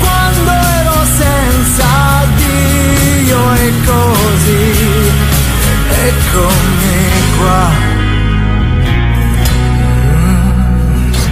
quando ero senza Dio e così, eccomi qua.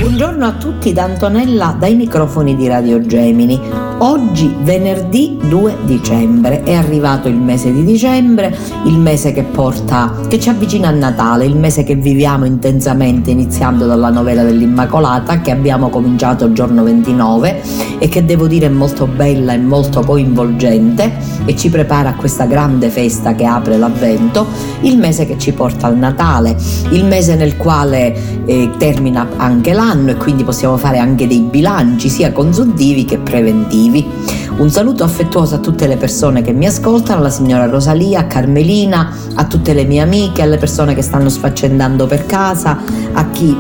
Buongiorno a tutti da Antonella dai microfoni di Radio Gemini. Oggi venerdì 2 dicembre è arrivato il mese di dicembre, il mese che porta che ci avvicina a Natale, il mese che viviamo intensamente iniziando dalla novella dell'Immacolata che abbiamo cominciato il giorno 29 e che devo dire è molto bella e molto coinvolgente e ci prepara a questa grande festa che apre l'Avvento, il mese che ci porta al Natale, il mese nel quale eh, termina anche l'anno e quindi possiamo fare anche dei bilanci sia consuntivi che preventivi. Un saluto affettuoso a tutte le persone che mi ascoltano, alla signora Rosalia, a Carmelina, a tutte le mie amiche, alle persone che stanno sfaccendando per casa, a chi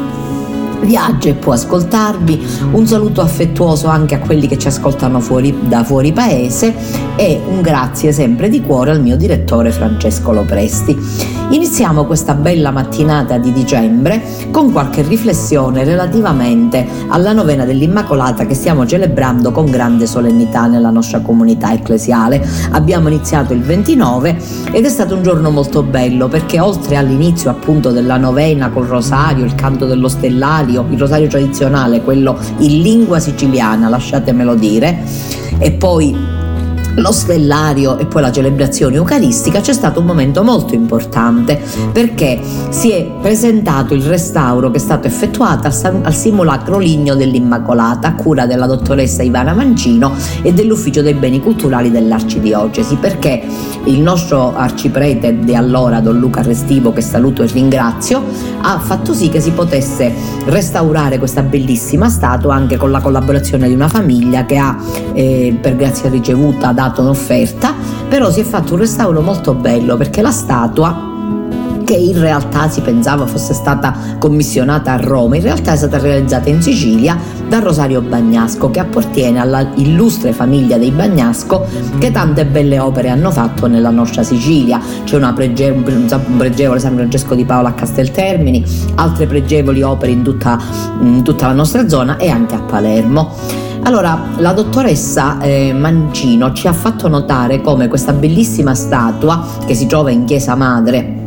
viaggia e può ascoltarvi. Un saluto affettuoso anche a quelli che ci ascoltano fuori, da fuori paese e un grazie sempre di cuore al mio direttore Francesco Lopresti. Iniziamo questa bella mattinata di dicembre con qualche riflessione relativamente alla novena dell'Immacolata che stiamo celebrando con grande solennità nella nostra comunità ecclesiale. Abbiamo iniziato il 29 ed è stato un giorno molto bello perché oltre all'inizio appunto della novena col rosario, il canto dello stellario, il rosario tradizionale, quello in lingua siciliana, lasciatemelo dire, e poi lo stellario e poi la celebrazione eucaristica c'è stato un momento molto importante perché si è presentato il restauro che è stato effettuato al, simulacro Ligno dell'Immacolata a cura della dottoressa Ivana Mancino e dell'ufficio dei beni culturali dell'arcidiocesi perché il nostro arciprete di allora Don Luca Restivo che saluto e ringrazio ha fatto sì che si potesse restaurare questa bellissima statua anche con la collaborazione di una famiglia che ha eh, per grazia ricevuta dato un'offerta, però si è fatto un restauro molto bello perché la statua che in realtà si pensava fosse stata commissionata a Roma, in realtà è stata realizzata in Sicilia da Rosario Bagnasco che appartiene alla illustre famiglia dei Bagnasco che tante belle opere hanno fatto nella nostra Sicilia. C'è una prege- un pregevole San Francesco di Paola a Casteltermini, altre pregevoli opere in tutta, in tutta la nostra zona e anche a Palermo. Allora, la dottoressa eh, Mancino ci ha fatto notare come questa bellissima statua che si trova in Chiesa Madre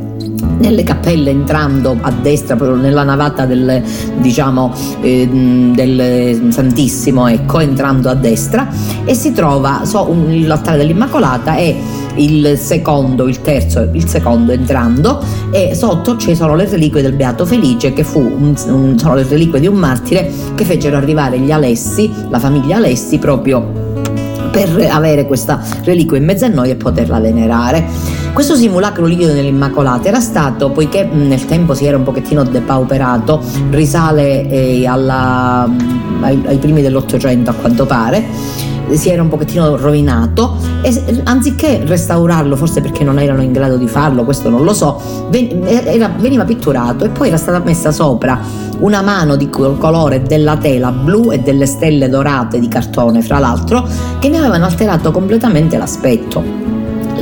nelle cappelle entrando a destra proprio nella navata del diciamo eh, del Santissimo ecco entrando a destra e si trova so, l'altare dell'Immacolata e il secondo, il terzo, il secondo entrando e sotto ci sono le reliquie del Beato Felice che fu un, un, sono le reliquie di un martire che fecero arrivare gli Alessi, la famiglia Alessi proprio per avere questa reliquia in mezzo a noi e poterla venerare. Questo simulacro liquido dell'Immacolata era stato, poiché nel tempo si era un pochettino depauperato, risale eh, alla, ai, ai primi dell'Ottocento a quanto pare, si era un pochettino rovinato e anziché restaurarlo, forse perché non erano in grado di farlo, questo non lo so, veniva pitturato e poi era stata messa sopra una mano di colore della tela blu e delle stelle dorate di cartone, fra l'altro, che ne avevano alterato completamente l'aspetto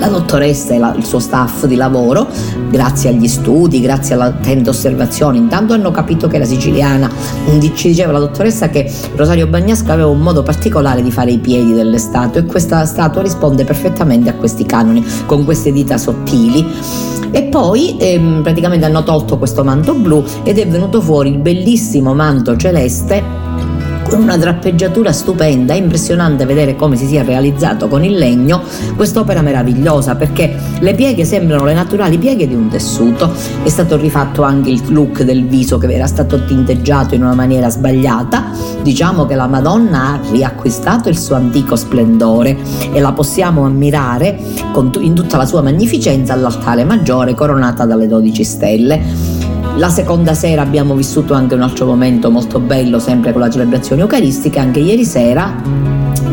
la dottoressa e la, il suo staff di lavoro, grazie agli studi, grazie alle attente osservazioni, intanto hanno capito che era siciliana. Ci diceva la dottoressa che Rosario Bagnasca aveva un modo particolare di fare i piedi delle statue e questa statua risponde perfettamente a questi canoni, con queste dita sottili. E poi ehm, praticamente hanno tolto questo manto blu ed è venuto fuori il bellissimo manto celeste con una drappeggiatura stupenda, è impressionante vedere come si sia realizzato con il legno quest'opera meravigliosa perché le pieghe sembrano le naturali pieghe di un tessuto, è stato rifatto anche il look del viso che era stato tinteggiato in una maniera sbagliata, diciamo che la Madonna ha riacquistato il suo antico splendore e la possiamo ammirare in tutta la sua magnificenza all'altare maggiore coronata dalle 12 stelle. La seconda sera abbiamo vissuto anche un altro momento molto bello, sempre con la celebrazione eucaristica, anche ieri sera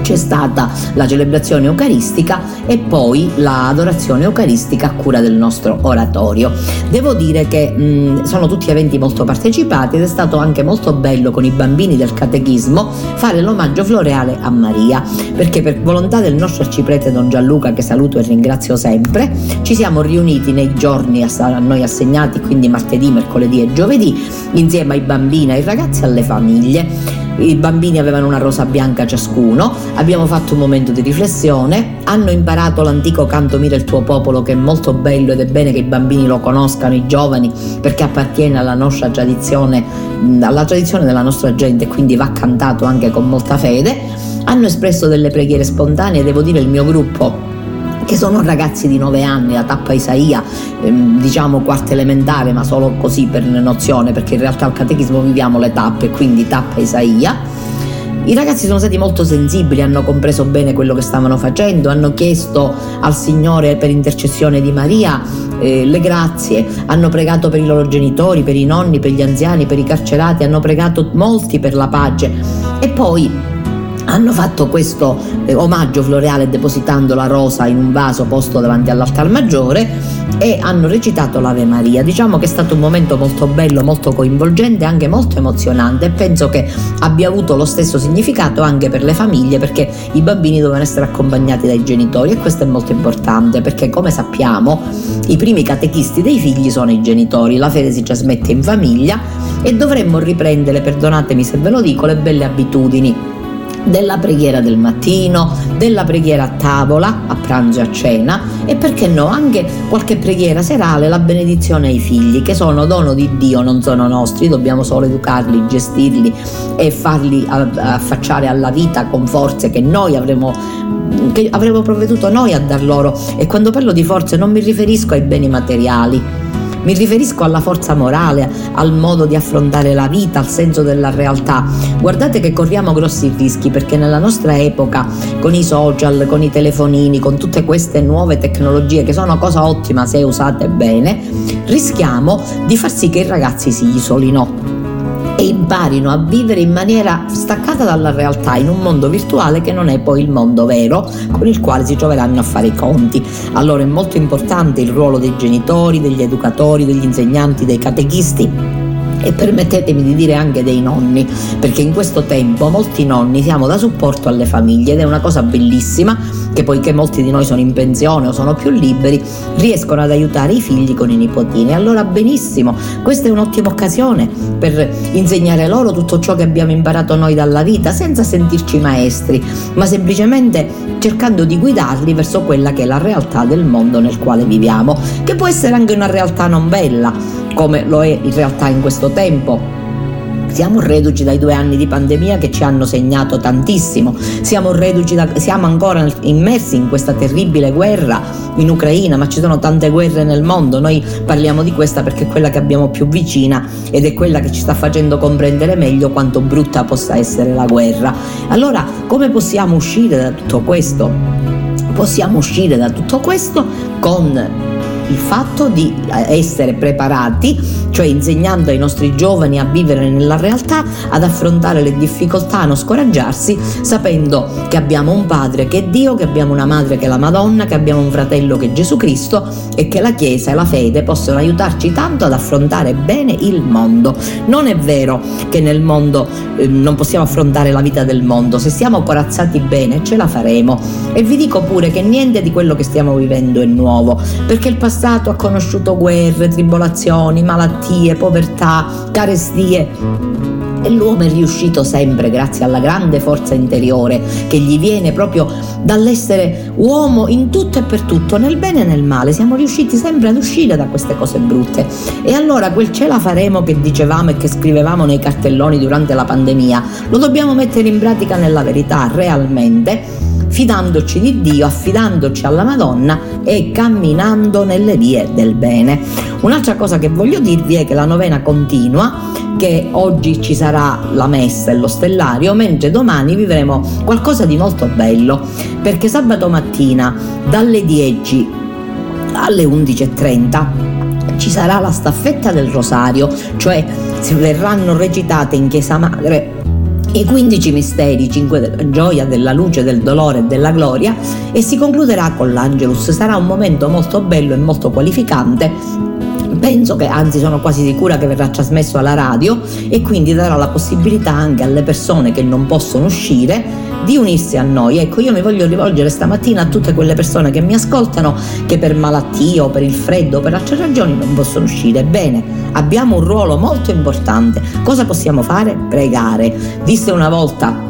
c'è stata la celebrazione eucaristica e poi l'adorazione eucaristica a cura del nostro oratorio. Devo dire che mh, sono tutti eventi molto partecipati ed è stato anche molto bello con i bambini del catechismo fare l'omaggio floreale a Maria, perché per volontà del nostro arciprete Don Gianluca, che saluto e ringrazio sempre, ci siamo riuniti nei giorni a noi assegnati, quindi martedì, mercoledì e giovedì, insieme ai bambini, ai ragazzi e alle famiglie i bambini avevano una rosa bianca ciascuno, abbiamo fatto un momento di riflessione, hanno imparato l'antico canto Mira il tuo popolo che è molto bello ed è bene che i bambini lo conoscano, i giovani, perché appartiene alla nostra tradizione, alla tradizione della nostra gente quindi va cantato anche con molta fede. Hanno espresso delle preghiere spontanee, devo dire il mio gruppo che sono ragazzi di 9 anni, la tappa Isaia, ehm, diciamo quarta elementare, ma solo così per nozione, perché in realtà al catechismo viviamo le tappe, quindi tappa Isaia. I ragazzi sono stati molto sensibili, hanno compreso bene quello che stavano facendo, hanno chiesto al Signore per intercessione di Maria eh, le grazie, hanno pregato per i loro genitori, per i nonni, per gli anziani, per i carcerati, hanno pregato molti per la pace e poi hanno fatto questo eh, omaggio floreale depositando la rosa in un vaso posto davanti all'altar maggiore e hanno recitato l'Ave Maria. Diciamo che è stato un momento molto bello, molto coinvolgente, anche molto emozionante. E penso che abbia avuto lo stesso significato anche per le famiglie perché i bambini dovevano essere accompagnati dai genitori e questo è molto importante perché come sappiamo i primi catechisti dei figli sono i genitori, la fede si trasmette in famiglia e dovremmo riprendere, perdonatemi se ve lo dico, le belle abitudini della preghiera del mattino, della preghiera a tavola, a pranzo e a cena e perché no anche qualche preghiera serale, la benedizione ai figli che sono dono di Dio, non sono nostri, dobbiamo solo educarli, gestirli e farli affacciare alla vita con forze che noi avremo che avremo provveduto noi a dar loro. E quando parlo di forze non mi riferisco ai beni materiali mi riferisco alla forza morale, al modo di affrontare la vita, al senso della realtà. Guardate che corriamo grossi rischi perché nella nostra epoca, con i social, con i telefonini, con tutte queste nuove tecnologie che sono cosa ottima se usate bene, rischiamo di far sì che i ragazzi si isolino e imparino a vivere in maniera staccata dalla realtà in un mondo virtuale che non è poi il mondo vero con il quale si troveranno a fare i conti. Allora è molto importante il ruolo dei genitori, degli educatori, degli insegnanti, dei catechisti e permettetemi di dire anche dei nonni, perché in questo tempo molti nonni siamo da supporto alle famiglie ed è una cosa bellissima che poiché molti di noi sono in pensione o sono più liberi, riescono ad aiutare i figli con i nipotini. Allora benissimo, questa è un'ottima occasione per insegnare loro tutto ciò che abbiamo imparato noi dalla vita senza sentirci maestri, ma semplicemente cercando di guidarli verso quella che è la realtà del mondo nel quale viviamo, che può essere anche una realtà non bella, come lo è in realtà in questo tempo. Siamo reduci dai due anni di pandemia che ci hanno segnato tantissimo, siamo, da, siamo ancora immersi in questa terribile guerra in Ucraina, ma ci sono tante guerre nel mondo, noi parliamo di questa perché è quella che abbiamo più vicina ed è quella che ci sta facendo comprendere meglio quanto brutta possa essere la guerra. Allora, come possiamo uscire da tutto questo? Possiamo uscire da tutto questo con il fatto di essere preparati, cioè insegnando ai nostri giovani a vivere nella realtà, ad affrontare le difficoltà, a non scoraggiarsi, sapendo che abbiamo un padre che è Dio, che abbiamo una madre che è la Madonna, che abbiamo un fratello che è Gesù Cristo e che la Chiesa e la fede possono aiutarci tanto ad affrontare bene il mondo. Non è vero che nel mondo eh, non possiamo affrontare la vita del mondo, se siamo corazzati bene ce la faremo. E vi dico pure che niente di quello che stiamo vivendo è nuovo, perché il passato ha conosciuto guerre, tribolazioni, malattie, povertà, carestie e l'uomo è riuscito sempre grazie alla grande forza interiore che gli viene proprio dall'essere uomo in tutto e per tutto, nel bene e nel male. Siamo riusciti sempre ad uscire da queste cose brutte. E allora quel ce la faremo che dicevamo e che scrivevamo nei cartelloni durante la pandemia, lo dobbiamo mettere in pratica nella verità, realmente fidandoci di Dio, affidandoci alla Madonna e camminando nelle vie del bene. Un'altra cosa che voglio dirvi è che la novena continua che oggi ci sarà la messa e lo stellario, mentre domani vivremo qualcosa di molto bello, perché sabato mattina dalle 10 alle 11.30 ci sarà la staffetta del rosario, cioè si verranno recitate in chiesa madre i 15 misteri, 5 della gioia, della luce, del dolore e della gloria e si concluderà con l'Angelus. Sarà un momento molto bello e molto qualificante penso che anzi sono quasi sicura che verrà trasmesso alla radio e quindi darà la possibilità anche alle persone che non possono uscire di unirsi a noi. Ecco, io mi voglio rivolgere stamattina a tutte quelle persone che mi ascoltano che per malattia o per il freddo o per altre ragioni non possono uscire. Bene, abbiamo un ruolo molto importante. Cosa possiamo fare? Pregare. Disse una volta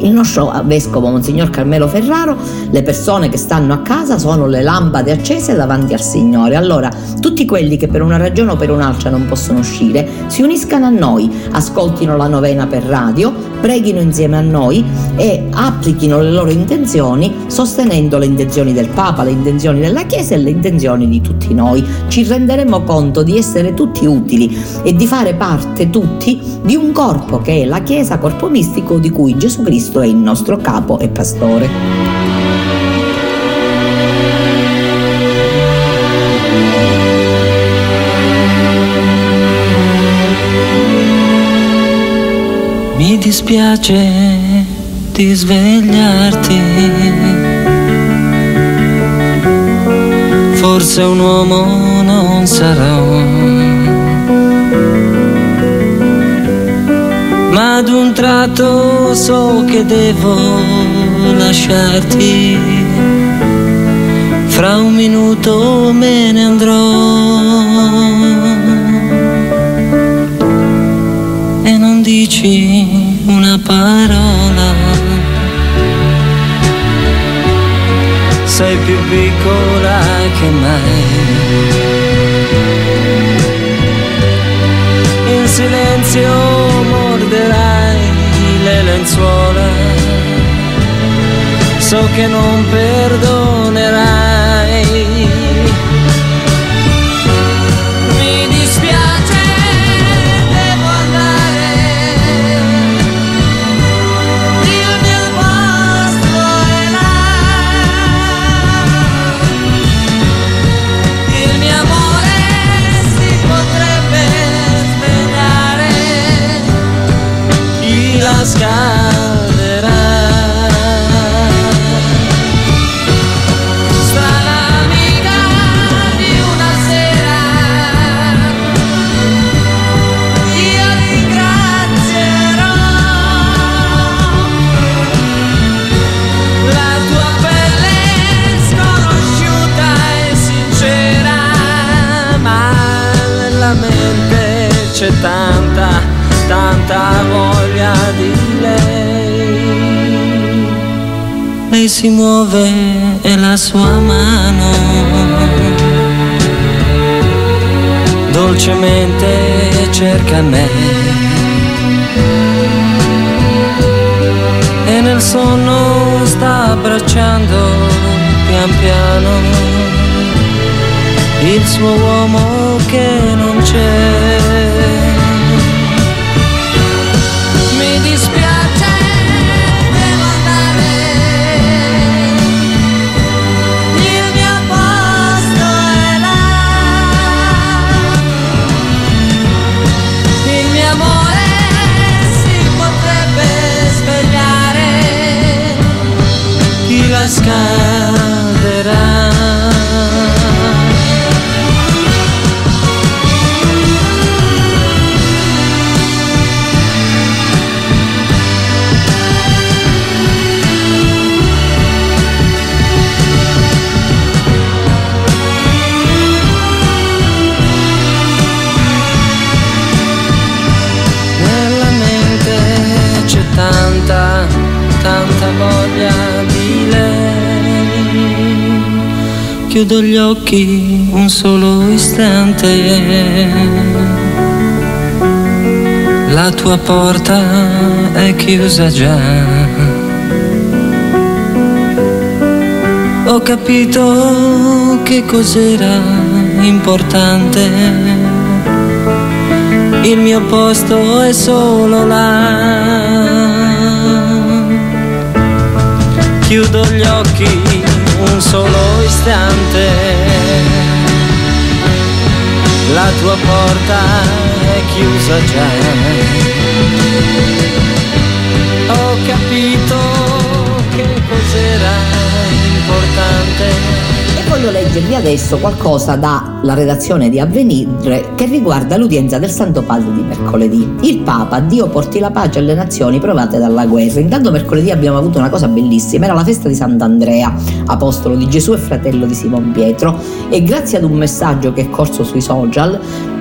il nostro vescovo Monsignor Carmelo Ferraro, le persone che stanno a casa sono le lampade accese davanti al Signore. Allora, tutti quelli che per una ragione o per un'altra non possono uscire, si uniscano a noi, ascoltino la novena per radio, preghino insieme a noi e applichino le loro intenzioni sostenendo le intenzioni del Papa, le intenzioni della Chiesa e le intenzioni di tutti noi. Ci renderemo conto di essere tutti utili e di fare parte tutti di un corpo che è la Chiesa, corpo mistico di cui Gesù Cristo Cristo è il nostro capo e pastore. Mi dispiace di svegliarti. Forse un uomo non sarò ma ad un tratto so che devo lasciarti. Fra un minuto me ne andrò. E non dici una parola. Sei più piccola che mai. In silenzio lenzuola, so che non perdonerai sky. Si muove è la sua mano. Dolcemente cerca me. E nel sonno sta abbracciando pian piano il suo uomo che non c'è. Chiudo gli occhi un solo istante. La tua porta è chiusa già. Ho capito che cos'era importante. Il mio posto è solo là. Chiudo gli occhi un solo istante. La tua porta è chiusa già. Ho capito che cos'era importante voglio leggervi adesso qualcosa dalla redazione di Avvenire che riguarda l'udienza del Santo Padre di mercoledì. Il Papa, Dio porti la pace alle nazioni provate dalla guerra. Intanto mercoledì abbiamo avuto una cosa bellissima, era la festa di Sant'Andrea, apostolo di Gesù e fratello di Simon Pietro e grazie ad un messaggio che è corso sui social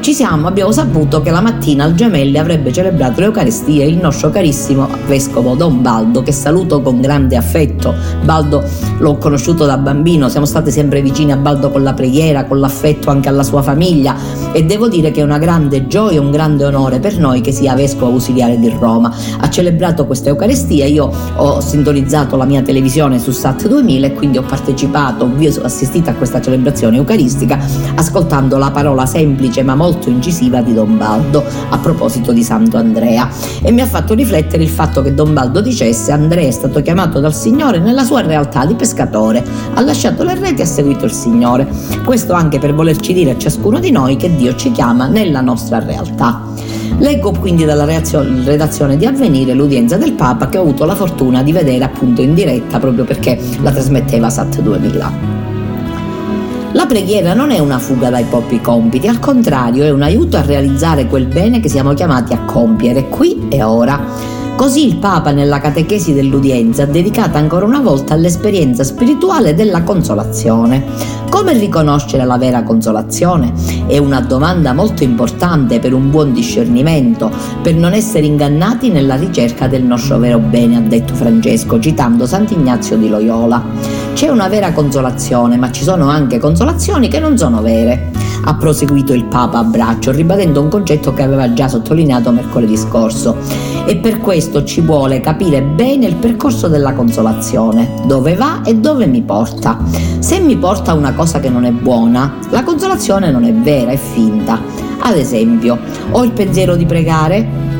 ci siamo, abbiamo saputo che la mattina al Gemelli avrebbe celebrato l'Eucaristia il nostro carissimo vescovo Don Baldo, che saluto con grande affetto. Baldo l'ho conosciuto da bambino, siamo state sempre vicini a Baldo con la preghiera, con l'affetto anche alla sua famiglia e devo dire che è una grande gioia, un grande onore per noi che sia vescovo ausiliare di Roma. Ha celebrato questa Eucaristia, io ho sintonizzato la mia televisione su SAT 2000 e quindi ho partecipato, ho assistito a questa celebrazione eucaristica ascoltando la parola semplice ma molto incisiva di Don Baldo a proposito di Santo Andrea e mi ha fatto riflettere il fatto che Don Baldo dicesse Andrea è stato chiamato dal Signore nella sua realtà di pescatore, ha lasciato le reti e ha seguito il Signore. Questo anche per volerci dire a ciascuno di noi che Dio ci chiama nella nostra realtà. Leggo quindi dalla redazione di Avvenire l'udienza del Papa che ho avuto la fortuna di vedere appunto in diretta proprio perché la trasmetteva SAT 2000. La preghiera non è una fuga dai propri compiti, al contrario è un aiuto a realizzare quel bene che siamo chiamati a compiere qui e ora. Così il Papa nella catechesi dell'udienza ha dedicato ancora una volta all'esperienza spirituale della consolazione. Come riconoscere la vera consolazione? È una domanda molto importante per un buon discernimento, per non essere ingannati nella ricerca del nostro vero bene, ha detto Francesco, citando Sant'Ignazio di Loyola. C'è una vera consolazione, ma ci sono anche consolazioni che non sono vere ha proseguito il Papa a braccio, ribadendo un concetto che aveva già sottolineato mercoledì scorso. E per questo ci vuole capire bene il percorso della consolazione, dove va e dove mi porta. Se mi porta a una cosa che non è buona, la consolazione non è vera, è finta. Ad esempio, ho il pensiero di pregare,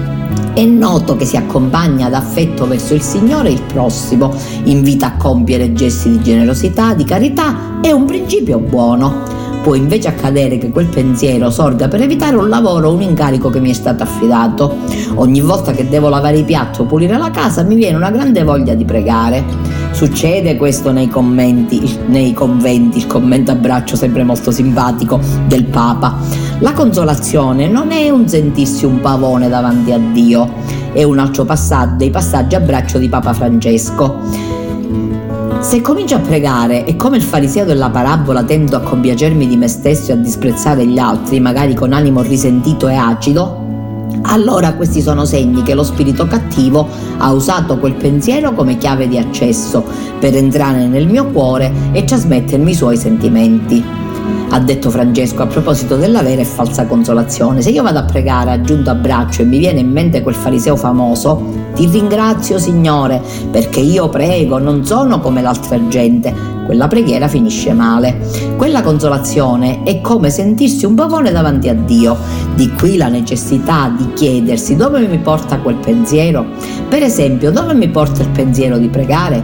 è noto che si accompagna ad affetto verso il Signore il prossimo, invita a compiere gesti di generosità, di carità, è un principio buono può invece accadere che quel pensiero sorga per evitare un lavoro o un incarico che mi è stato affidato. Ogni volta che devo lavare i piatti o pulire la casa mi viene una grande voglia di pregare. Succede questo nei commenti, nei conventi, il commento a braccio sempre molto simpatico del Papa. La consolazione non è un sentirsi un pavone davanti a Dio, è un altro passaggio dei passaggi a braccio di Papa Francesco. Se comincio a pregare e come il fariseo della parabola tendo a compiacermi di me stesso e a disprezzare gli altri, magari con animo risentito e acido, allora questi sono segni che lo spirito cattivo ha usato quel pensiero come chiave di accesso per entrare nel mio cuore e trasmettermi i suoi sentimenti ha detto Francesco a proposito della vera e falsa consolazione. Se io vado a pregare aggiunto a braccio e mi viene in mente quel fariseo famoso, ti ringrazio Signore perché io prego, non sono come l'altra gente. Quella preghiera finisce male. Quella consolazione è come sentirsi un pavone davanti a Dio. Di qui la necessità di chiedersi dove mi porta quel pensiero. Per esempio, dove mi porta il pensiero di pregare?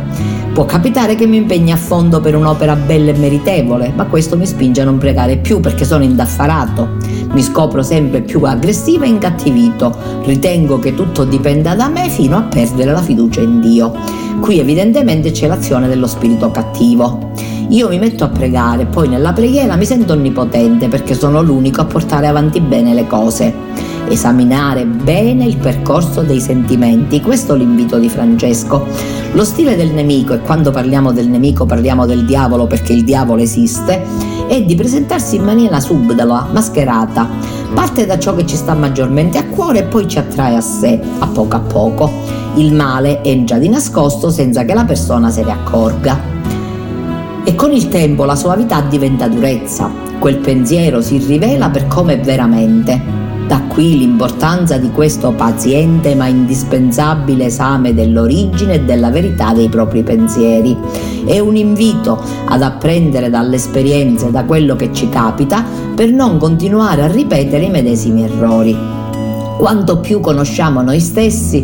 Può capitare che mi impegni a fondo per un'opera bella e meritevole, ma questo mi spinge a non pregare più perché sono indaffarato. Mi scopro sempre più aggressivo e incattivito. Ritengo che tutto dipenda da me fino a perdere la fiducia in Dio. Qui evidentemente c'è l'azione dello spirito cattivo. Io mi metto a pregare, poi nella preghiera mi sento onnipotente perché sono l'unico a portare avanti bene le cose esaminare bene il percorso dei sentimenti. Questo è l'invito di Francesco. Lo stile del nemico, e quando parliamo del nemico parliamo del diavolo perché il diavolo esiste, è di presentarsi in maniera subdola, mascherata. Parte da ciò che ci sta maggiormente a cuore e poi ci attrae a sé, a poco a poco. Il male entra di nascosto senza che la persona se ne accorga. e con il tempo la suavità diventa durezza, quel pensiero si rivela per come è veramente. Da qui l'importanza di questo paziente ma indispensabile esame dell'origine e della verità dei propri pensieri. È un invito ad apprendere dalle esperienze, da quello che ci capita, per non continuare a ripetere i medesimi errori. Quanto più conosciamo noi stessi,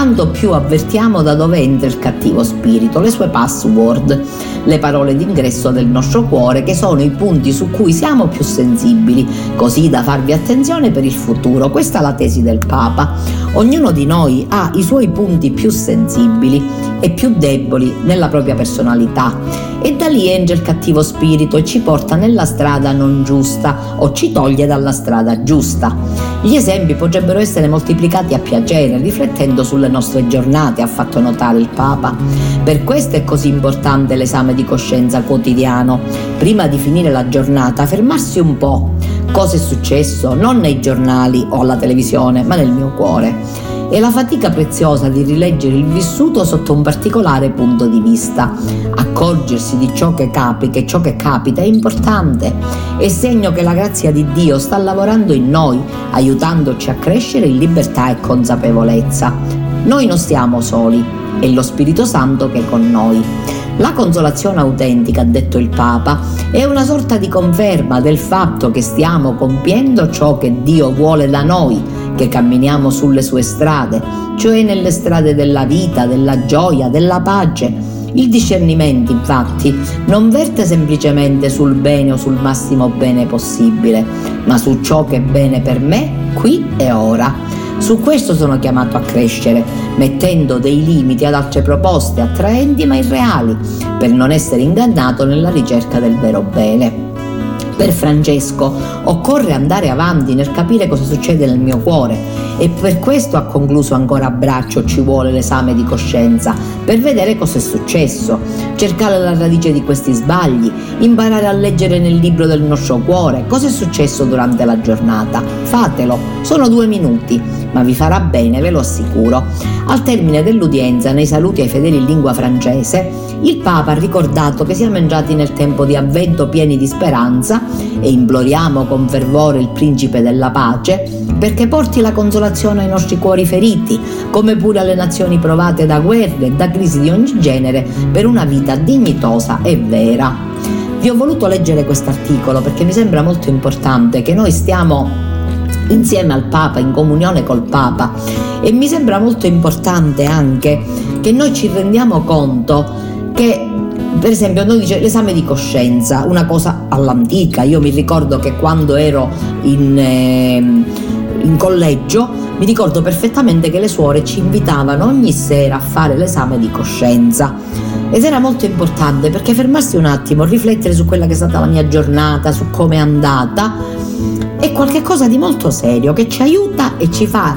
tanto più avvertiamo da dove entra il cattivo spirito, le sue password, le parole d'ingresso del nostro cuore, che sono i punti su cui siamo più sensibili, così da farvi attenzione per il futuro. Questa è la tesi del Papa. Ognuno di noi ha i suoi punti più sensibili e più deboli nella propria personalità e da lì entra il cattivo spirito e ci porta nella strada non giusta o ci toglie dalla strada giusta. Gli esempi potrebbero essere moltiplicati a piacere, riflettendo sulle nostre giornate, ha fatto notare il Papa. Per questo è così importante l'esame di coscienza quotidiano. Prima di finire la giornata, fermarsi un po'. Cosa è successo? Non nei giornali o alla televisione, ma nel mio cuore e la fatica preziosa di rileggere il vissuto sotto un particolare punto di vista. Accorgersi di ciò che capi, che ciò che capita è importante, è segno che la grazia di Dio sta lavorando in noi, aiutandoci a crescere in libertà e consapevolezza. Noi non stiamo soli, è lo Spirito Santo che è con noi. La consolazione autentica, ha detto il Papa, è una sorta di conferma del fatto che stiamo compiendo ciò che Dio vuole da noi che camminiamo sulle sue strade, cioè nelle strade della vita, della gioia, della pace. Il discernimento, infatti, non verte semplicemente sul bene o sul massimo bene possibile, ma su ciò che è bene per me qui e ora. Su questo sono chiamato a crescere, mettendo dei limiti ad altre proposte attraenti ma irreali, per non essere ingannato nella ricerca del vero bene. Per Francesco. Occorre andare avanti nel capire cosa succede nel mio cuore. E per questo ha concluso ancora a braccio ci vuole l'esame di coscienza per vedere cosa è successo, cercare la radice di questi sbagli, imparare a leggere nel libro del nostro cuore cosa è successo durante la giornata. Fatelo, sono due minuti, ma vi farà bene, ve lo assicuro. Al termine dell'udienza, nei saluti ai fedeli in lingua francese, il Papa ha ricordato che siamo entrati nel tempo di avvento pieni di speranza e imploriamo con fervore il Principe della Pace perché porti la consolazione ai nostri cuori feriti, come pure alle nazioni provate da guerre e da crisi di ogni genere, per una vita dignitosa e vera. Vi ho voluto leggere questo articolo perché mi sembra molto importante che noi stiamo insieme al Papa, in comunione col Papa. E mi sembra molto importante anche che noi ci rendiamo conto che per esempio noi dice l'esame di coscienza, una cosa all'antica, io mi ricordo che quando ero in, eh, in collegio mi ricordo perfettamente che le suore ci invitavano ogni sera a fare l'esame di coscienza. Ed era molto importante perché fermarsi un attimo, riflettere su quella che è stata la mia giornata, su come è andata, è qualcosa di molto serio che ci aiuta e ci fa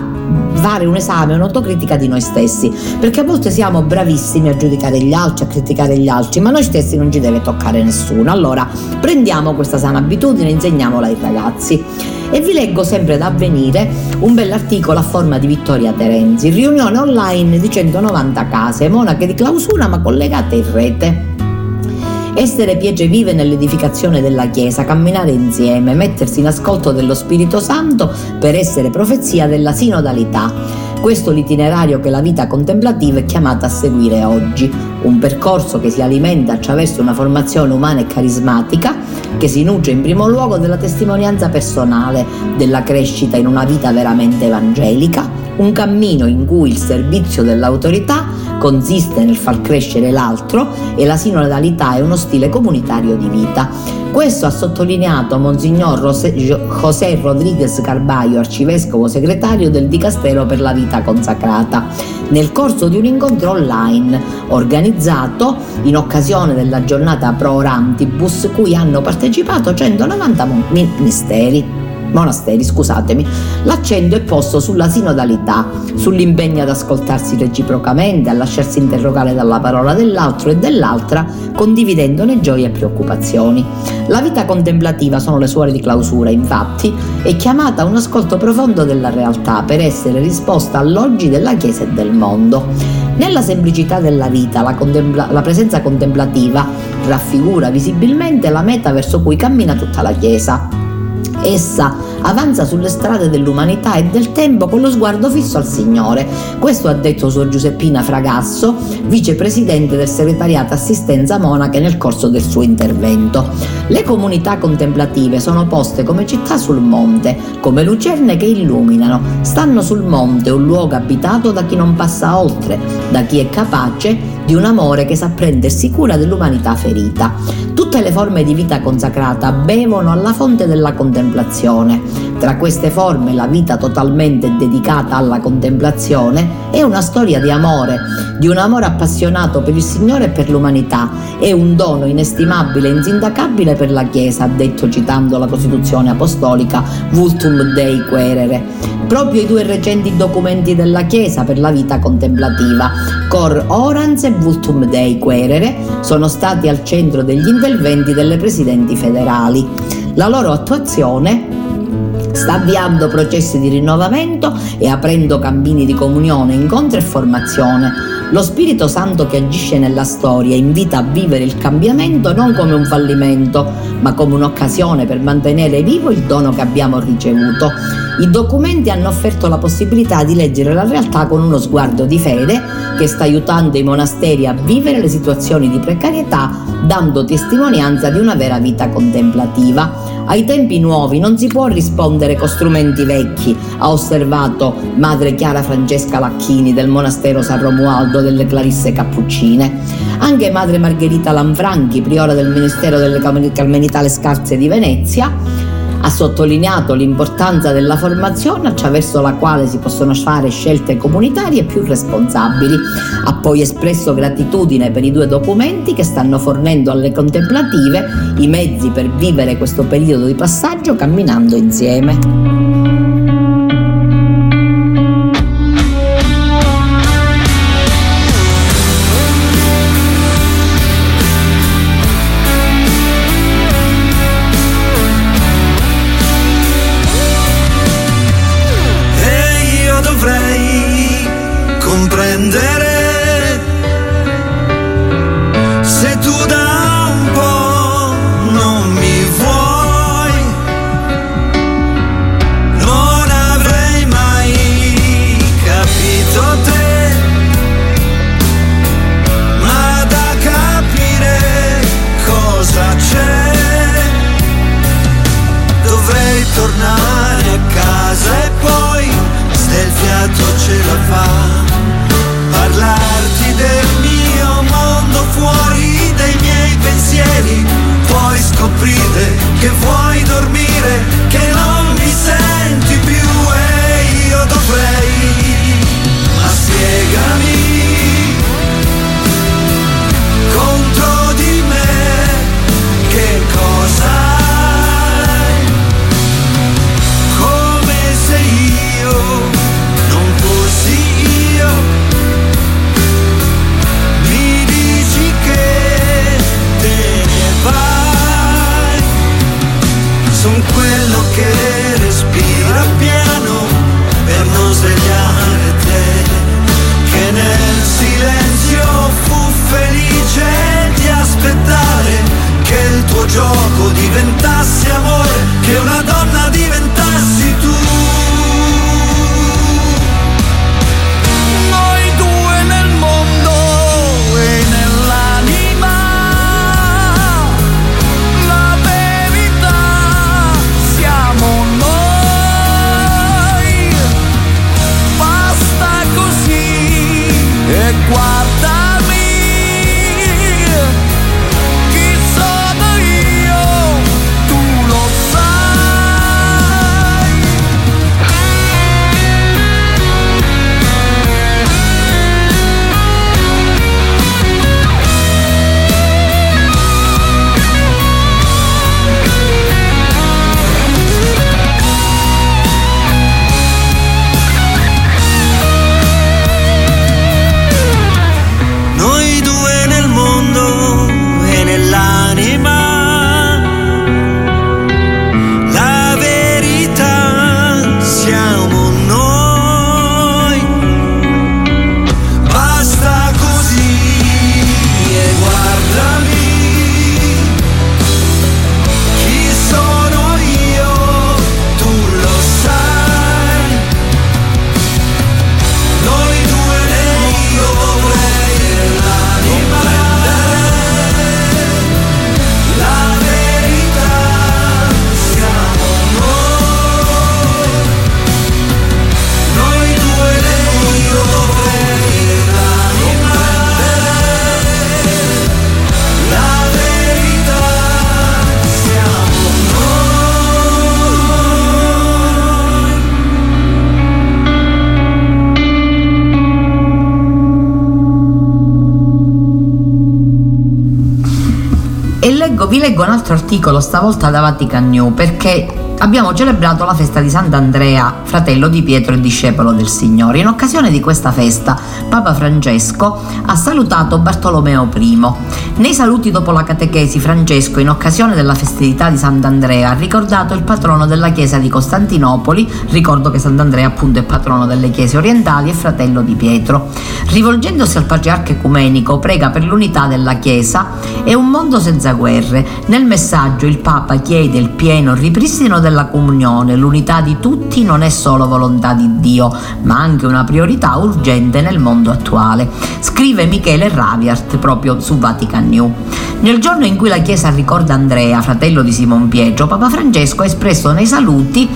fare un esame, un'autocritica di noi stessi, perché a volte siamo bravissimi a giudicare gli altri, a criticare gli altri, ma noi stessi non ci deve toccare nessuno. Allora prendiamo questa sana abitudine e insegniamola ai ragazzi. E vi leggo sempre da avvenire un bell'articolo a forma di Vittoria Terenzi, riunione online di 190 case, monache di clausura ma collegate in rete. Essere piegge vive nell'edificazione della Chiesa, camminare insieme, mettersi in ascolto dello Spirito Santo per essere profezia della sinodalità. Questo l'itinerario che la vita contemplativa è chiamata a seguire oggi, un percorso che si alimenta attraverso una formazione umana e carismatica che si nutre in primo luogo della testimonianza personale, della crescita in una vita veramente evangelica, un cammino in cui il servizio dell'autorità consiste nel far crescere l'altro e la sinodalità è uno stile comunitario di vita. Questo ha sottolineato Monsignor José Rodríguez Carballo, arcivescovo segretario del Dicastero per la vita consacrata, nel corso di un incontro online organizzato in occasione della giornata Pro Orantibus cui hanno partecipato 190 ministeri. Monasteri, scusatemi. L'accento è posto sulla sinodalità, sull'impegno ad ascoltarsi reciprocamente, a lasciarsi interrogare dalla parola dell'altro e dell'altra, condividendone gioie e preoccupazioni. La vita contemplativa sono le suore di clausura, infatti, è chiamata a un ascolto profondo della realtà per essere risposta all'oggi della Chiesa e del mondo. Nella semplicità della vita, la, contempla- la presenza contemplativa raffigura visibilmente la meta verso cui cammina tutta la Chiesa. Essa avanza sulle strade dell'umanità e del tempo con lo sguardo fisso al Signore. Questo ha detto Suor Giuseppina Fragasso, vicepresidente del segretariato assistenza monache nel corso del suo intervento. Le comunità contemplative sono poste come città sul monte, come lucerne che illuminano. Stanno sul monte, un luogo abitato da chi non passa oltre, da chi è capace di un amore che sa prendersi cura dell'umanità ferita. Tutte le forme di vita consacrata bevono alla fonte della contemplazione. Tra queste forme la vita totalmente dedicata alla contemplazione è una storia di amore, di un amore appassionato per il Signore e per l'umanità. È un dono inestimabile e insindacabile per la Chiesa, ha detto citando la Costituzione Apostolica Vultum Dei Querere proprio i due recenti documenti della Chiesa per la vita contemplativa, Cor Orans e Vultum Dei Querere, sono stati al centro degli interventi delle presidenti federali. La loro attuazione sta avviando processi di rinnovamento e aprendo cammini di comunione, incontro e formazione. Lo Spirito Santo che agisce nella storia invita a vivere il cambiamento non come un fallimento, ma come un'occasione per mantenere vivo il dono che abbiamo ricevuto. I documenti hanno offerto la possibilità di leggere la realtà con uno sguardo di fede che sta aiutando i monasteri a vivere le situazioni di precarietà dando testimonianza di una vera vita contemplativa. Ai tempi nuovi non si può rispondere con strumenti vecchi, ha osservato Madre Chiara Francesca Lacchini del monastero San Romualdo delle Clarisse Cappuccine. Anche Madre Margherita Lanfranchi, priora del Ministero delle Carmelitale Scarse di Venezia, ha sottolineato l'importanza della formazione attraverso la quale si possono fare scelte comunitarie più responsabili. Ha poi espresso gratitudine per i due documenti che stanno fornendo alle contemplative i mezzi per vivere questo periodo di passaggio camminando insieme. Leggo, un altro articolo, stavolta da Vatican New, perché abbiamo celebrato la festa di Sant'Andrea, fratello di Pietro e discepolo del Signore. In occasione di questa festa, Papa Francesco ha salutato Bartolomeo I. Nei saluti dopo la catechesi, Francesco, in occasione della festività di Sant'Andrea, ha ricordato il patrono della chiesa di Costantinopoli, ricordo che Sant'Andrea appunto è patrono delle chiese orientali e fratello di Pietro. Rivolgendosi al patriarca ecumenico, prega per l'unità della chiesa e un mondo senza guerre. Nel messaggio il Papa chiede il pieno ripristino della comunione, l'unità di tutti non è solo volontà di Dio, ma anche una priorità urgente nel mondo attuale. Scrive Michele Raviart proprio su Vatican New. Nel giorno in cui la Chiesa ricorda Andrea, fratello di Simon Pietro, Papa Francesco ha espresso nei saluti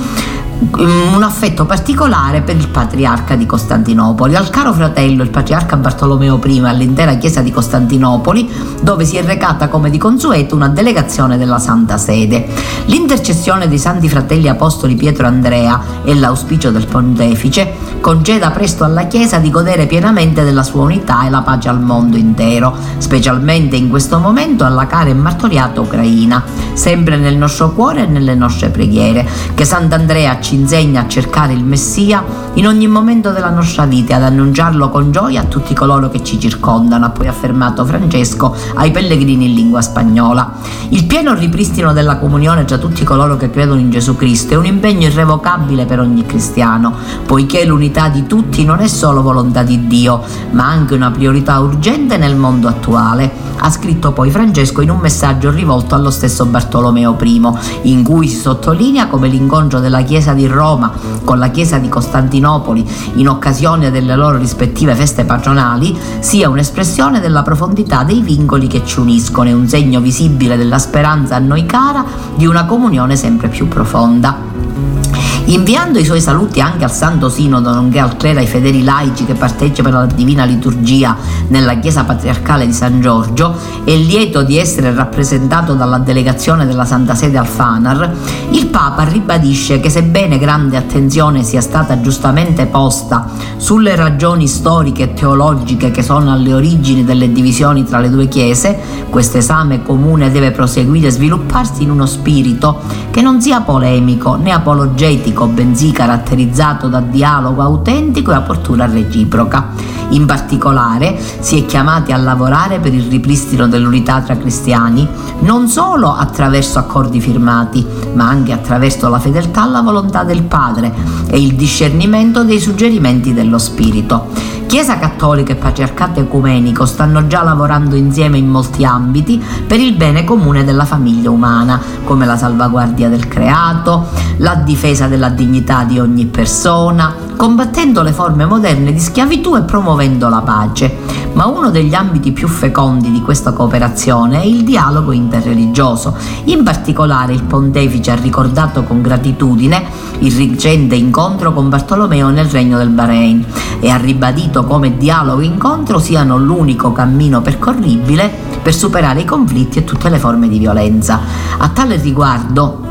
un affetto particolare per il patriarca di Costantinopoli, al caro fratello il patriarca Bartolomeo I all'intera chiesa di Costantinopoli, dove si è recata come di consueto una delegazione della Santa Sede. L'intercessione dei santi fratelli apostoli Pietro e Andrea e l'auspicio del pontefice conceda presto alla Chiesa di godere pienamente della sua unità e la pace al mondo intero, specialmente in questo momento alla cara e martoriata Ucraina, sempre nel nostro cuore e nelle nostre preghiere. Che Sant'Andrea ci insegna a cercare il Messia in ogni momento della nostra vita e ad annunciarlo con gioia a tutti coloro che ci circondano, ha poi affermato Francesco ai pellegrini in lingua spagnola. Il pieno ripristino della comunione tra tutti coloro che credono in Gesù Cristo è un impegno irrevocabile per ogni cristiano, poiché l'unità di tutti non è solo volontà di Dio, ma anche una priorità urgente nel mondo attuale, ha scritto poi Francesco in un messaggio rivolto allo stesso Bartolomeo I, in cui si sottolinea come l'incontro della Chiesa di Roma con la Chiesa di Costantinopoli in occasione delle loro rispettive feste patronali sia un'espressione della profondità dei vincoli che ci uniscono e un segno visibile della speranza a noi cara di una comunione sempre più profonda. Inviando i suoi saluti anche al Santo Sinodo, nonché al clero ai fedeli laici che partecipano alla Divina Liturgia nella Chiesa Patriarcale di San Giorgio, è lieto di essere rappresentato dalla delegazione della Santa Sede al Fanar, il Papa ribadisce che sebbene grande attenzione sia stata giustamente posta sulle ragioni storiche e teologiche che sono alle origini delle divisioni tra le due chiese, questo esame comune deve proseguire e svilupparsi in uno spirito che non sia polemico né apologetico politico, bensì caratterizzato da dialogo autentico e apertura reciproca. In particolare si è chiamati a lavorare per il ripristino dell'unità tra cristiani, non solo attraverso accordi firmati, ma anche attraverso la fedeltà alla volontà del Padre e il discernimento dei suggerimenti dello Spirito. Chiesa Cattolica e Patriarcato Ecumenico stanno già lavorando insieme in molti ambiti per il bene comune della famiglia umana, come la salvaguardia del creato, la difesa della dignità di ogni persona, combattendo le forme moderne di schiavitù e promuovendo la pace. Ma uno degli ambiti più fecondi di questa cooperazione è il dialogo interreligioso. In particolare il pontefice ha ricordato con gratitudine il recente incontro con Bartolomeo nel regno del Bahrain e ha ribadito come dialogo e incontro siano l'unico cammino percorribile per superare i conflitti e tutte le forme di violenza. A tale riguardo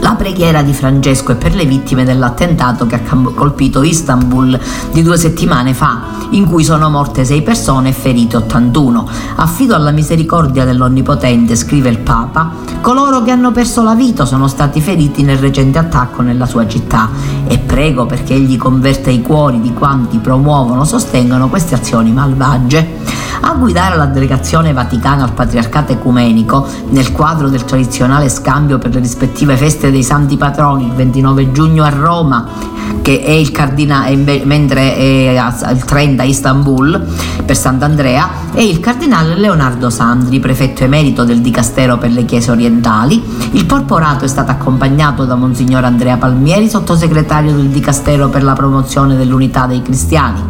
la preghiera di Francesco è per le vittime dell'attentato che ha colpito Istanbul di due settimane fa, in cui sono morte sei persone e ferite 81. Affido alla misericordia dell'Onnipotente, scrive il Papa, coloro che hanno perso la vita sono stati feriti nel recente attacco nella sua città e prego perché egli converta i cuori di quanti promuovono, sostengono queste azioni malvagie. A guidare la delegazione vaticana al Patriarcato Ecumenico nel quadro del tradizionale scambio per le rispettive feste dei santi patroni il 29 giugno a Roma, che è il cardinale, mentre è il 30 a Istanbul per Sant'Andrea, è il cardinale Leonardo Sandri, prefetto emerito del Dicastero per le Chiese Orientali. Il porporato è stato accompagnato da Monsignor Andrea Palmieri, sottosegretario del Dicastero per la promozione dell'unità dei cristiani.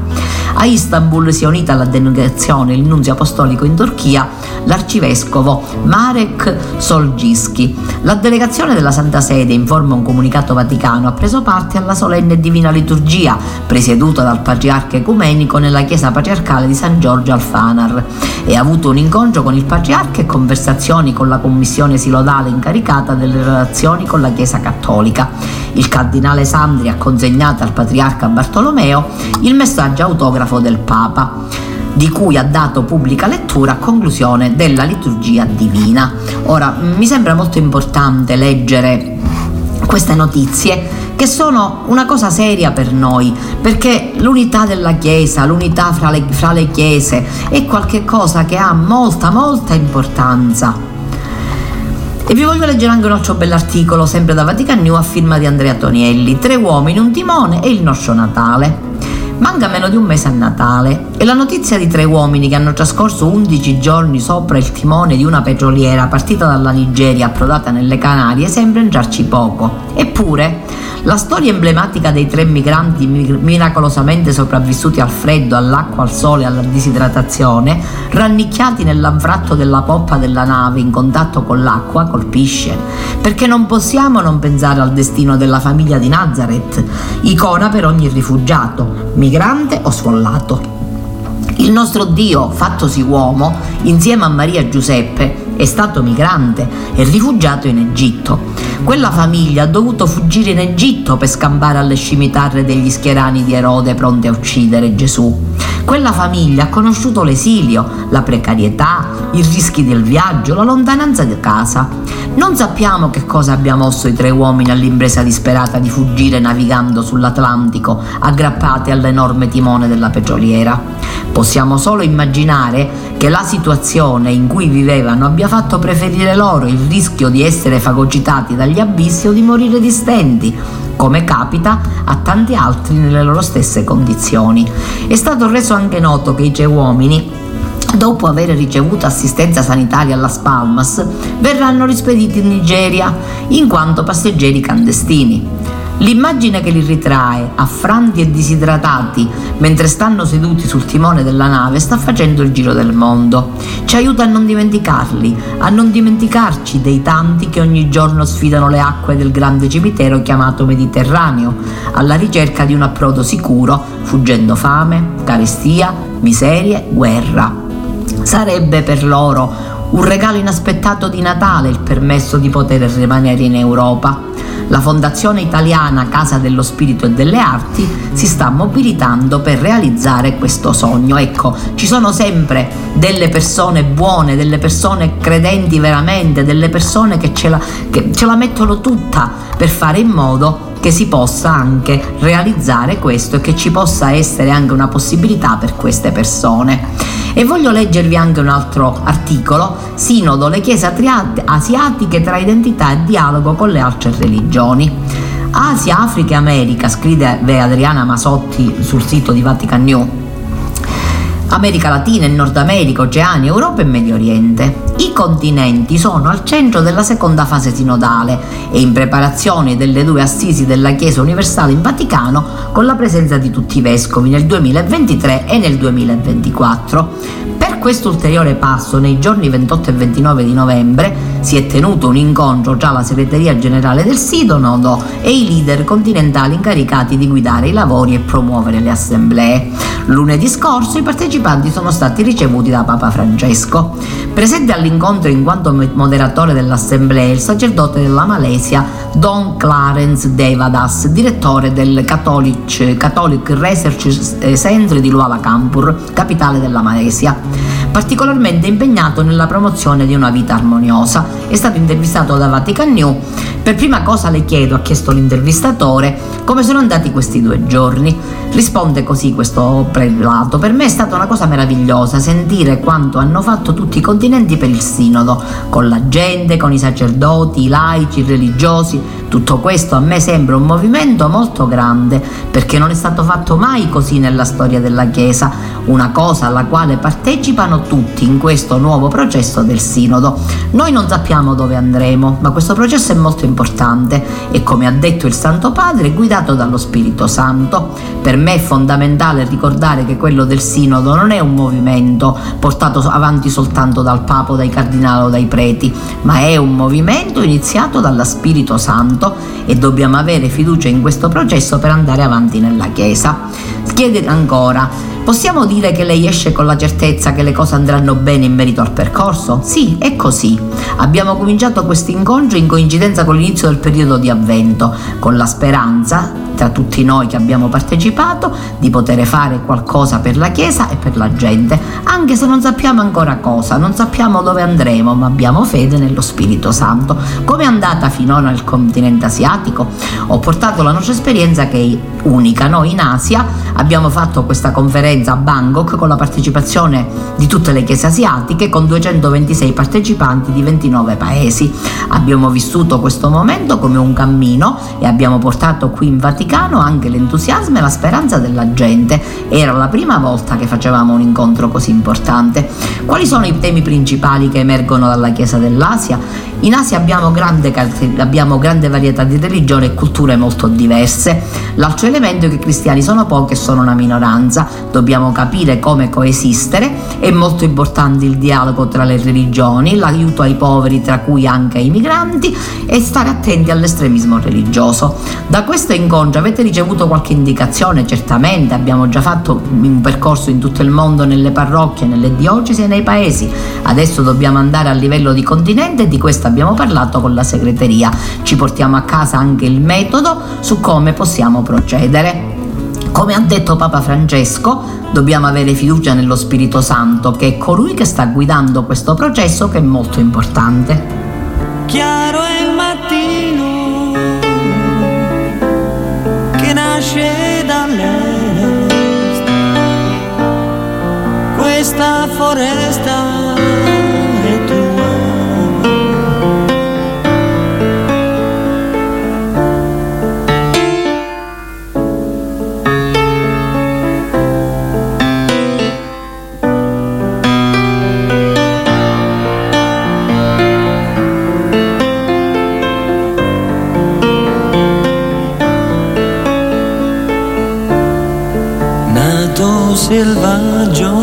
A Istanbul si è unita alla delegazione il nunzio apostolico in Turchia, l'arcivescovo Marek Solgiski. La delegazione della Santa Sede, informa un comunicato vaticano, ha preso parte alla solenne divina liturgia, presieduta dal patriarca ecumenico nella chiesa patriarcale di San Giorgio al Fanar, e ha avuto un incontro con il patriarca e conversazioni con la commissione silodale incaricata delle relazioni con la Chiesa cattolica. Il cardinale Sandri ha consegnato al patriarca Bartolomeo il messaggio autografo del Papa. di cui ha dato pubblica lettura a conclusione della liturgia divina. Ora, mi sembra molto importante leggere queste notizie che sono una cosa seria per noi, perché l'unità della Chiesa, l'unità fra le, fra le chiese è qualcosa che ha molta, molta importanza. E vi voglio leggere anche un altro bell'articolo, sempre da Vatican New, a firma di Andrea Tonielli, Tre uomini, un timone e il nostro Natale. Manca meno di un mese a Natale. E la notizia di tre uomini che hanno trascorso 11 giorni sopra il timone di una petroliera partita dalla Nigeria approdata nelle Canarie sembra entrarci poco. Eppure, la storia emblematica dei tre migranti miracolosamente sopravvissuti al freddo, all'acqua, al sole e alla disidratazione, rannicchiati nell'avratto della poppa della nave in contatto con l'acqua, colpisce, perché non possiamo non pensare al destino della famiglia di Nazareth, icona per ogni rifugiato, migrante o sfollato. Il nostro Dio, fattosi uomo, insieme a Maria Giuseppe, è stato migrante e rifugiato in Egitto. Quella famiglia ha dovuto fuggire in Egitto per scampare alle scimitarre degli schierani di Erode pronti a uccidere Gesù. Quella famiglia ha conosciuto l'esilio, la precarietà, i rischi del viaggio, la lontananza di casa. Non sappiamo che cosa abbia mosso i tre uomini all'impresa disperata di fuggire navigando sull'Atlantico, aggrappati all'enorme timone della petroliera. Possiamo solo immaginare che la situazione in cui vivevano abbia fatto preferire loro il rischio di essere fagocitati dagli abissi o di morire di stenti, come capita a tanti altri nelle loro stesse condizioni. È stato reso anche noto che i tre uomini dopo aver ricevuto assistenza sanitaria a Las Palmas, verranno rispediti in Nigeria in quanto passeggeri clandestini. L'immagine che li ritrae, affranti e disidratati, mentre stanno seduti sul timone della nave, sta facendo il giro del mondo. Ci aiuta a non dimenticarli, a non dimenticarci dei tanti che ogni giorno sfidano le acque del grande cimitero chiamato Mediterraneo, alla ricerca di un approdo sicuro, fuggendo fame, carestia, miserie, guerra. Sarebbe per loro un regalo inaspettato di Natale il permesso di poter rimanere in Europa. La Fondazione Italiana Casa dello Spirito e delle Arti si sta mobilitando per realizzare questo sogno. Ecco, ci sono sempre delle persone buone, delle persone credenti veramente, delle persone che ce la, che ce la mettono tutta per fare in modo che si possa anche realizzare questo e che ci possa essere anche una possibilità per queste persone. E voglio leggervi anche un altro articolo, Sinodo, le chiese asiatiche tra identità e dialogo con le altre religioni. Asia, Africa e America, scrive Adriana Masotti sul sito di Vatican New America Latina e Nord America, Oceania, Europa e Medio Oriente. I continenti sono al centro della seconda fase sinodale e in preparazione delle due assisi della Chiesa Universale in Vaticano con la presenza di tutti i vescovi nel 2023 e nel 2024. Per questo ulteriore passo, nei giorni 28 e 29 di novembre, si è tenuto un incontro tra la segreteria generale del Sidonodo e i leader continentali incaricati di guidare i lavori e promuovere le assemblee. Lunedì scorso i partecipanti sono stati ricevuti da Papa Francesco. Presente all'incontro in quanto moderatore dell'assemblea il sacerdote della Malesia Don Clarence Devadas, direttore del Catholic, Catholic Research Center di Luala Kampur, capitale della Malesia particolarmente impegnato nella promozione di una vita armoniosa. È stato intervistato da Vatican New. Per prima cosa le chiedo, ha chiesto l'intervistatore, come sono andati questi due giorni. Risponde così questo prelato. Per me è stata una cosa meravigliosa sentire quanto hanno fatto tutti i continenti per il sinodo, con la gente, con i sacerdoti, i laici, i religiosi. Tutto questo a me sembra un movimento molto grande, perché non è stato fatto mai così nella storia della Chiesa, una cosa alla quale partecipano tutti in questo nuovo processo del Sinodo. Noi non sappiamo dove andremo, ma questo processo è molto importante e come ha detto il Santo Padre è guidato dallo Spirito Santo. Per me è fondamentale ricordare che quello del Sinodo non è un movimento portato avanti soltanto dal Papa, dai cardinali o dai preti, ma è un movimento iniziato dallo Spirito Santo e dobbiamo avere fiducia in questo processo per andare avanti nella Chiesa. Chiede ancora, Possiamo dire che lei esce con la certezza che le cose andranno bene in merito al percorso? Sì, è così. Abbiamo cominciato questo incontro in coincidenza con l'inizio del periodo di avvento, con la speranza tra tutti noi che abbiamo partecipato di poter fare qualcosa per la Chiesa e per la gente, anche se non sappiamo ancora cosa, non sappiamo dove andremo, ma abbiamo fede nello Spirito Santo. Come è andata finora nel continente asiatico? Ho portato la nostra esperienza che è unica. Noi in Asia abbiamo fatto questa conferenza a Bangkok con la partecipazione di tutte le chiese asiatiche con 226 partecipanti di 29 paesi. Abbiamo vissuto questo momento come un cammino e abbiamo portato qui in Vaticano anche l'entusiasmo e la speranza della gente. Era la prima volta che facevamo un incontro così importante. Quali sono i temi principali che emergono dalla Chiesa dell'Asia? In Asia abbiamo grande, abbiamo grande varietà di religioni e culture molto diverse. L'altro elemento è che i cristiani sono pochi e sono una minoranza. Dobbiamo capire come coesistere. È molto importante il dialogo tra le religioni, l'aiuto ai poveri, tra cui anche ai migranti, e stare attenti all'estremismo religioso. Da questo incontro avete ricevuto qualche indicazione? Certamente abbiamo già fatto un percorso in tutto il mondo, nelle parrocchie, nelle diocesi e nei paesi. Adesso dobbiamo andare a livello di continente e di questa abbiamo parlato con la segreteria. Ci portiamo a casa anche il metodo su come possiamo procedere. Come ha detto Papa Francesco, dobbiamo avere fiducia nello Spirito Santo, che è colui che sta guidando questo processo che è molto importante. Chiaro è il mattino che nasce dall'est, questa foresta Silva Jones.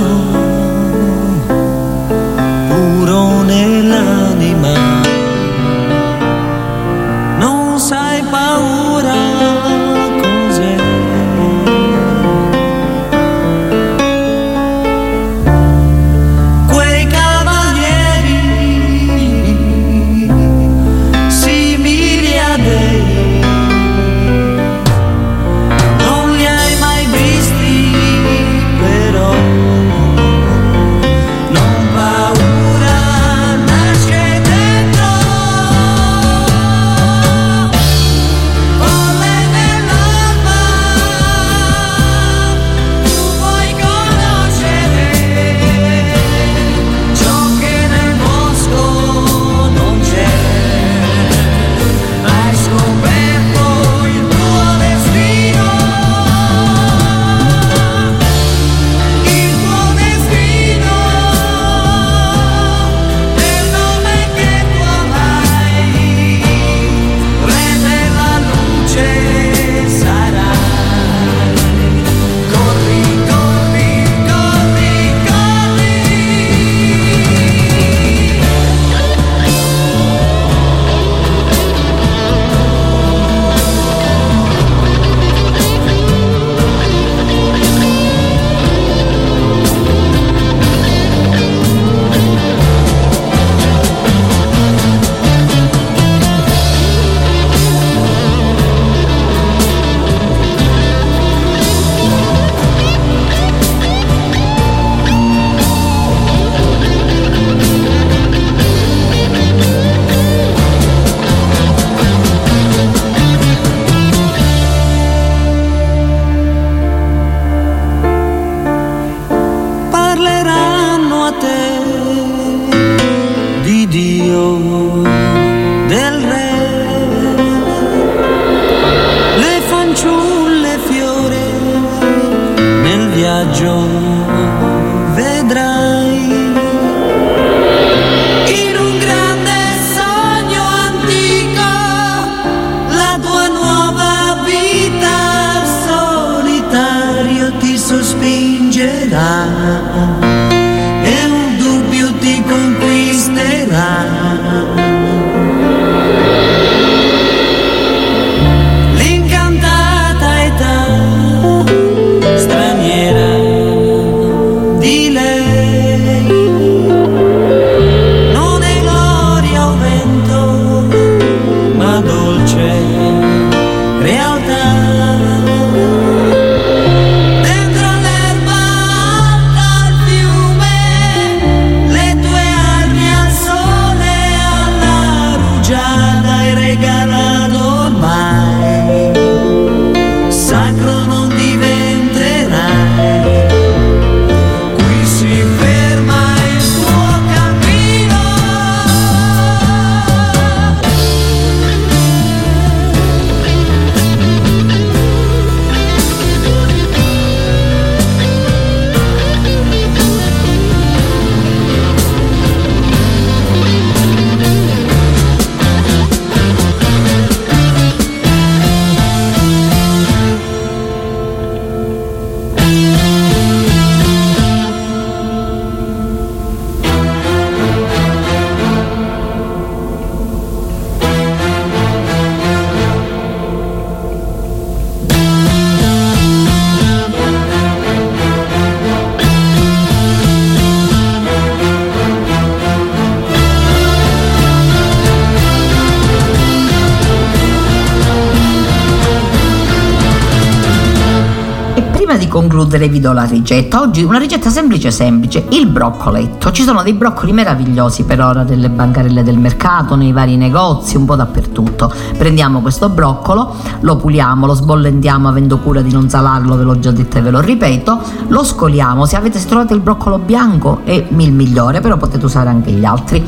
Concludere vi do la ricetta. Oggi una ricetta semplice semplice, il broccoletto. Ci sono dei broccoli meravigliosi per ora nelle bancarelle del mercato, nei vari negozi, un po' dappertutto. Prendiamo questo broccolo, lo puliamo, lo sbollentiamo avendo cura di non salarlo, ve l'ho già detto e ve lo ripeto, lo scoliamo, se avete se trovate il broccolo bianco è il migliore, però potete usare anche gli altri.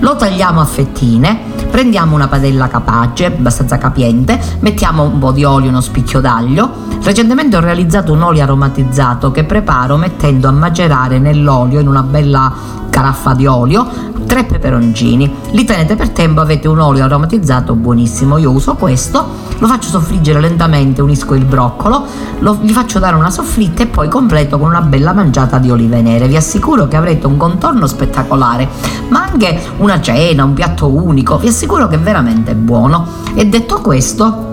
Lo tagliamo a fettine, prendiamo una padella capace, abbastanza capiente, mettiamo un po' di olio, uno spicchio d'aglio. Recentemente ho realizzato un olio aromatizzato che preparo mettendo a macerare nell'olio in una bella caraffa di olio tre peperoncini. Li tenete per tempo, avete un olio aromatizzato buonissimo. Io uso questo, lo faccio soffriggere lentamente, unisco il broccolo, lo, gli faccio dare una soffritta e poi completo con una bella mangiata di olive nere. Vi assicuro che avrete un contorno spettacolare, ma anche una cena, un piatto unico. Vi assicuro che è veramente buono. E detto questo,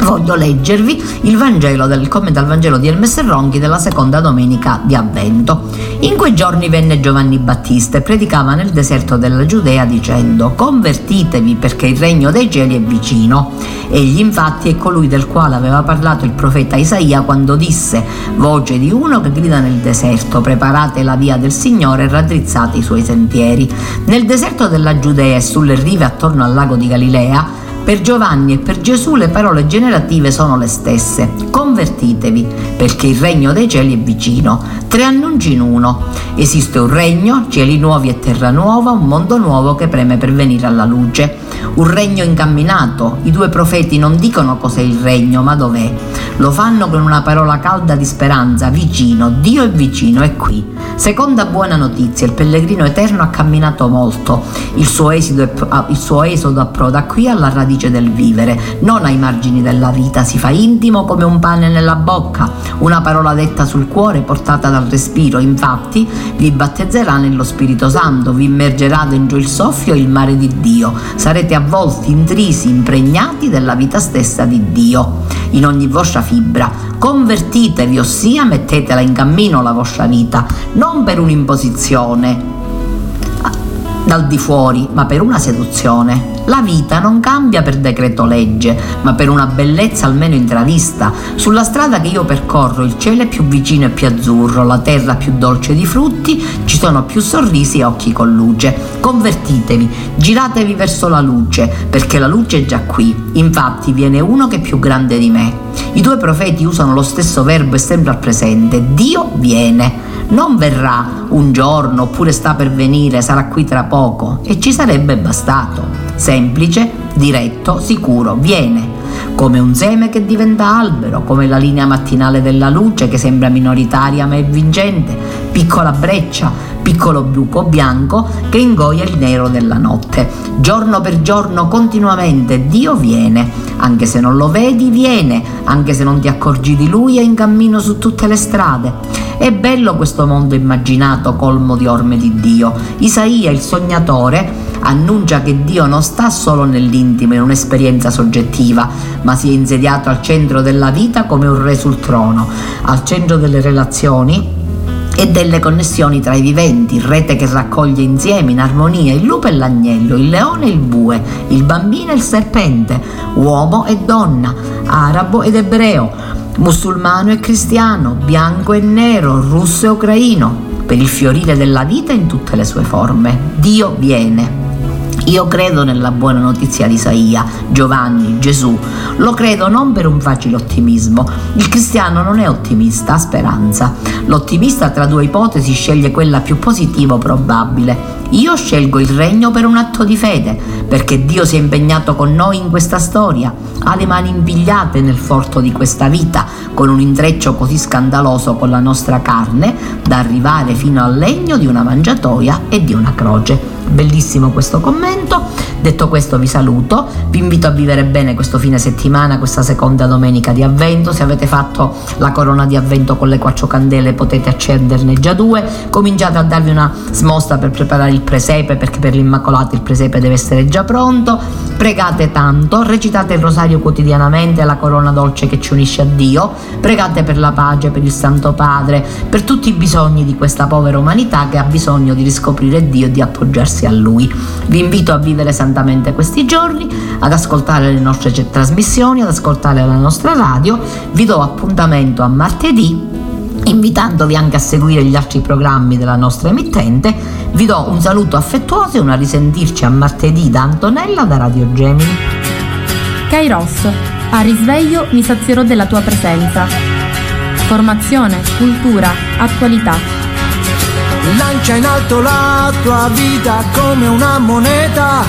voglio leggervi il Vangelo del commento al Vangelo di Hermes Ronchi della seconda domenica di Avvento. In quei giorni venne Giovanni Battista e predicava nel deserto della Giudea dicendo convertitevi perché il regno dei cieli è vicino. Egli infatti è colui del quale aveva parlato il profeta Isaia quando disse voce di uno che grida nel deserto preparate la via del Signore e raddrizzate i suoi sentieri. Nel deserto della Giudea e sulle rive attorno al lago di Galilea per Giovanni e per Gesù le parole generative sono le stesse. Convertitevi, perché il regno dei cieli è vicino. Tre annunci in uno. Esiste un regno, cieli nuovi e terra nuova, un mondo nuovo che preme per venire alla luce. Un regno incamminato. I due profeti non dicono cos'è il regno, ma dov'è. Lo fanno con una parola calda di speranza, vicino. Dio è vicino, è qui. Seconda buona notizia, il pellegrino eterno ha camminato molto. Il suo, suo esodo approda qui alla radice radice del vivere, non ai margini della vita, si fa intimo come un pane nella bocca, una parola detta sul cuore portata dal respiro, infatti vi battezzerà nello Spirito Santo, vi immergerà dentro il soffio e il mare di Dio, sarete avvolti, intrisi, impregnati della vita stessa di Dio, in ogni vostra fibra. Convertitevi, ossia mettetela in cammino la vostra vita, non per un'imposizione, dal di fuori, ma per una seduzione. La vita non cambia per decreto legge, ma per una bellezza almeno intravista. Sulla strada che io percorro il cielo è più vicino e più azzurro, la terra più dolce di frutti, ci sono più sorrisi e occhi con luce. Convertitevi, giratevi verso la luce, perché la luce è già qui. Infatti viene uno che è più grande di me. I due profeti usano lo stesso verbo e sempre al presente. Dio viene non verrà un giorno oppure sta per venire, sarà qui tra poco e ci sarebbe bastato. Semplice, diretto, sicuro, viene. Come un seme che diventa albero, come la linea mattinale della luce che sembra minoritaria ma è vincente, piccola breccia, piccolo buco bianco che ingoia il nero della notte. Giorno per giorno, continuamente, Dio viene. Anche se non lo vedi, viene. Anche se non ti accorgi di Lui, è in cammino su tutte le strade. È bello questo mondo immaginato colmo di orme di Dio. Isaia, il sognatore, annuncia che Dio non sta solo nell'intimo, in un'esperienza soggettiva, ma si è insediato al centro della vita come un re sul trono, al centro delle relazioni e delle connessioni tra i viventi, rete che raccoglie insieme in armonia il lupo e l'agnello, il leone e il bue, il bambino e il serpente, uomo e donna, arabo ed ebreo, musulmano e cristiano, bianco e nero, russo e ucraino, per il fiorire della vita in tutte le sue forme. Dio viene. Io credo nella buona notizia di Isaia, Giovanni, Gesù. Lo credo non per un facile ottimismo. Il cristiano non è ottimista, ha speranza. L'ottimista tra due ipotesi sceglie quella più positiva o probabile. Io scelgo il regno per un atto di fede, perché Dio si è impegnato con noi in questa storia, ha le mani impigliate nel forto di questa vita, con un intreccio così scandaloso con la nostra carne, da arrivare fino al legno di una mangiatoia e di una croce. Bellissimo questo commento. Detto questo vi saluto, vi invito a vivere bene questo fine settimana, questa seconda domenica di avvento. Se avete fatto la corona di avvento con le quattro candele potete accenderne già due. Cominciate a darvi una smossa per preparare il presepe perché per l'Immacolato il presepe deve essere già pronto. Pregate tanto, recitate il rosario quotidianamente, la corona dolce che ci unisce a Dio. Pregate per la pace, per il Santo Padre, per tutti i bisogni di questa povera umanità che ha bisogno di riscoprire Dio e di appoggiarsi a Lui. Vi invito a vivere santamente questi giorni, ad ascoltare le nostre trasmissioni, ad ascoltare la nostra radio. Vi do appuntamento a martedì Invitandovi anche a seguire gli altri programmi della nostra emittente, vi do un saluto affettuoso e una risentirci a martedì da Antonella da Radio Gemini. Kairos, a risveglio mi sazierò della tua presenza. Formazione, cultura, attualità. Lancia in alto la tua vita come una moneta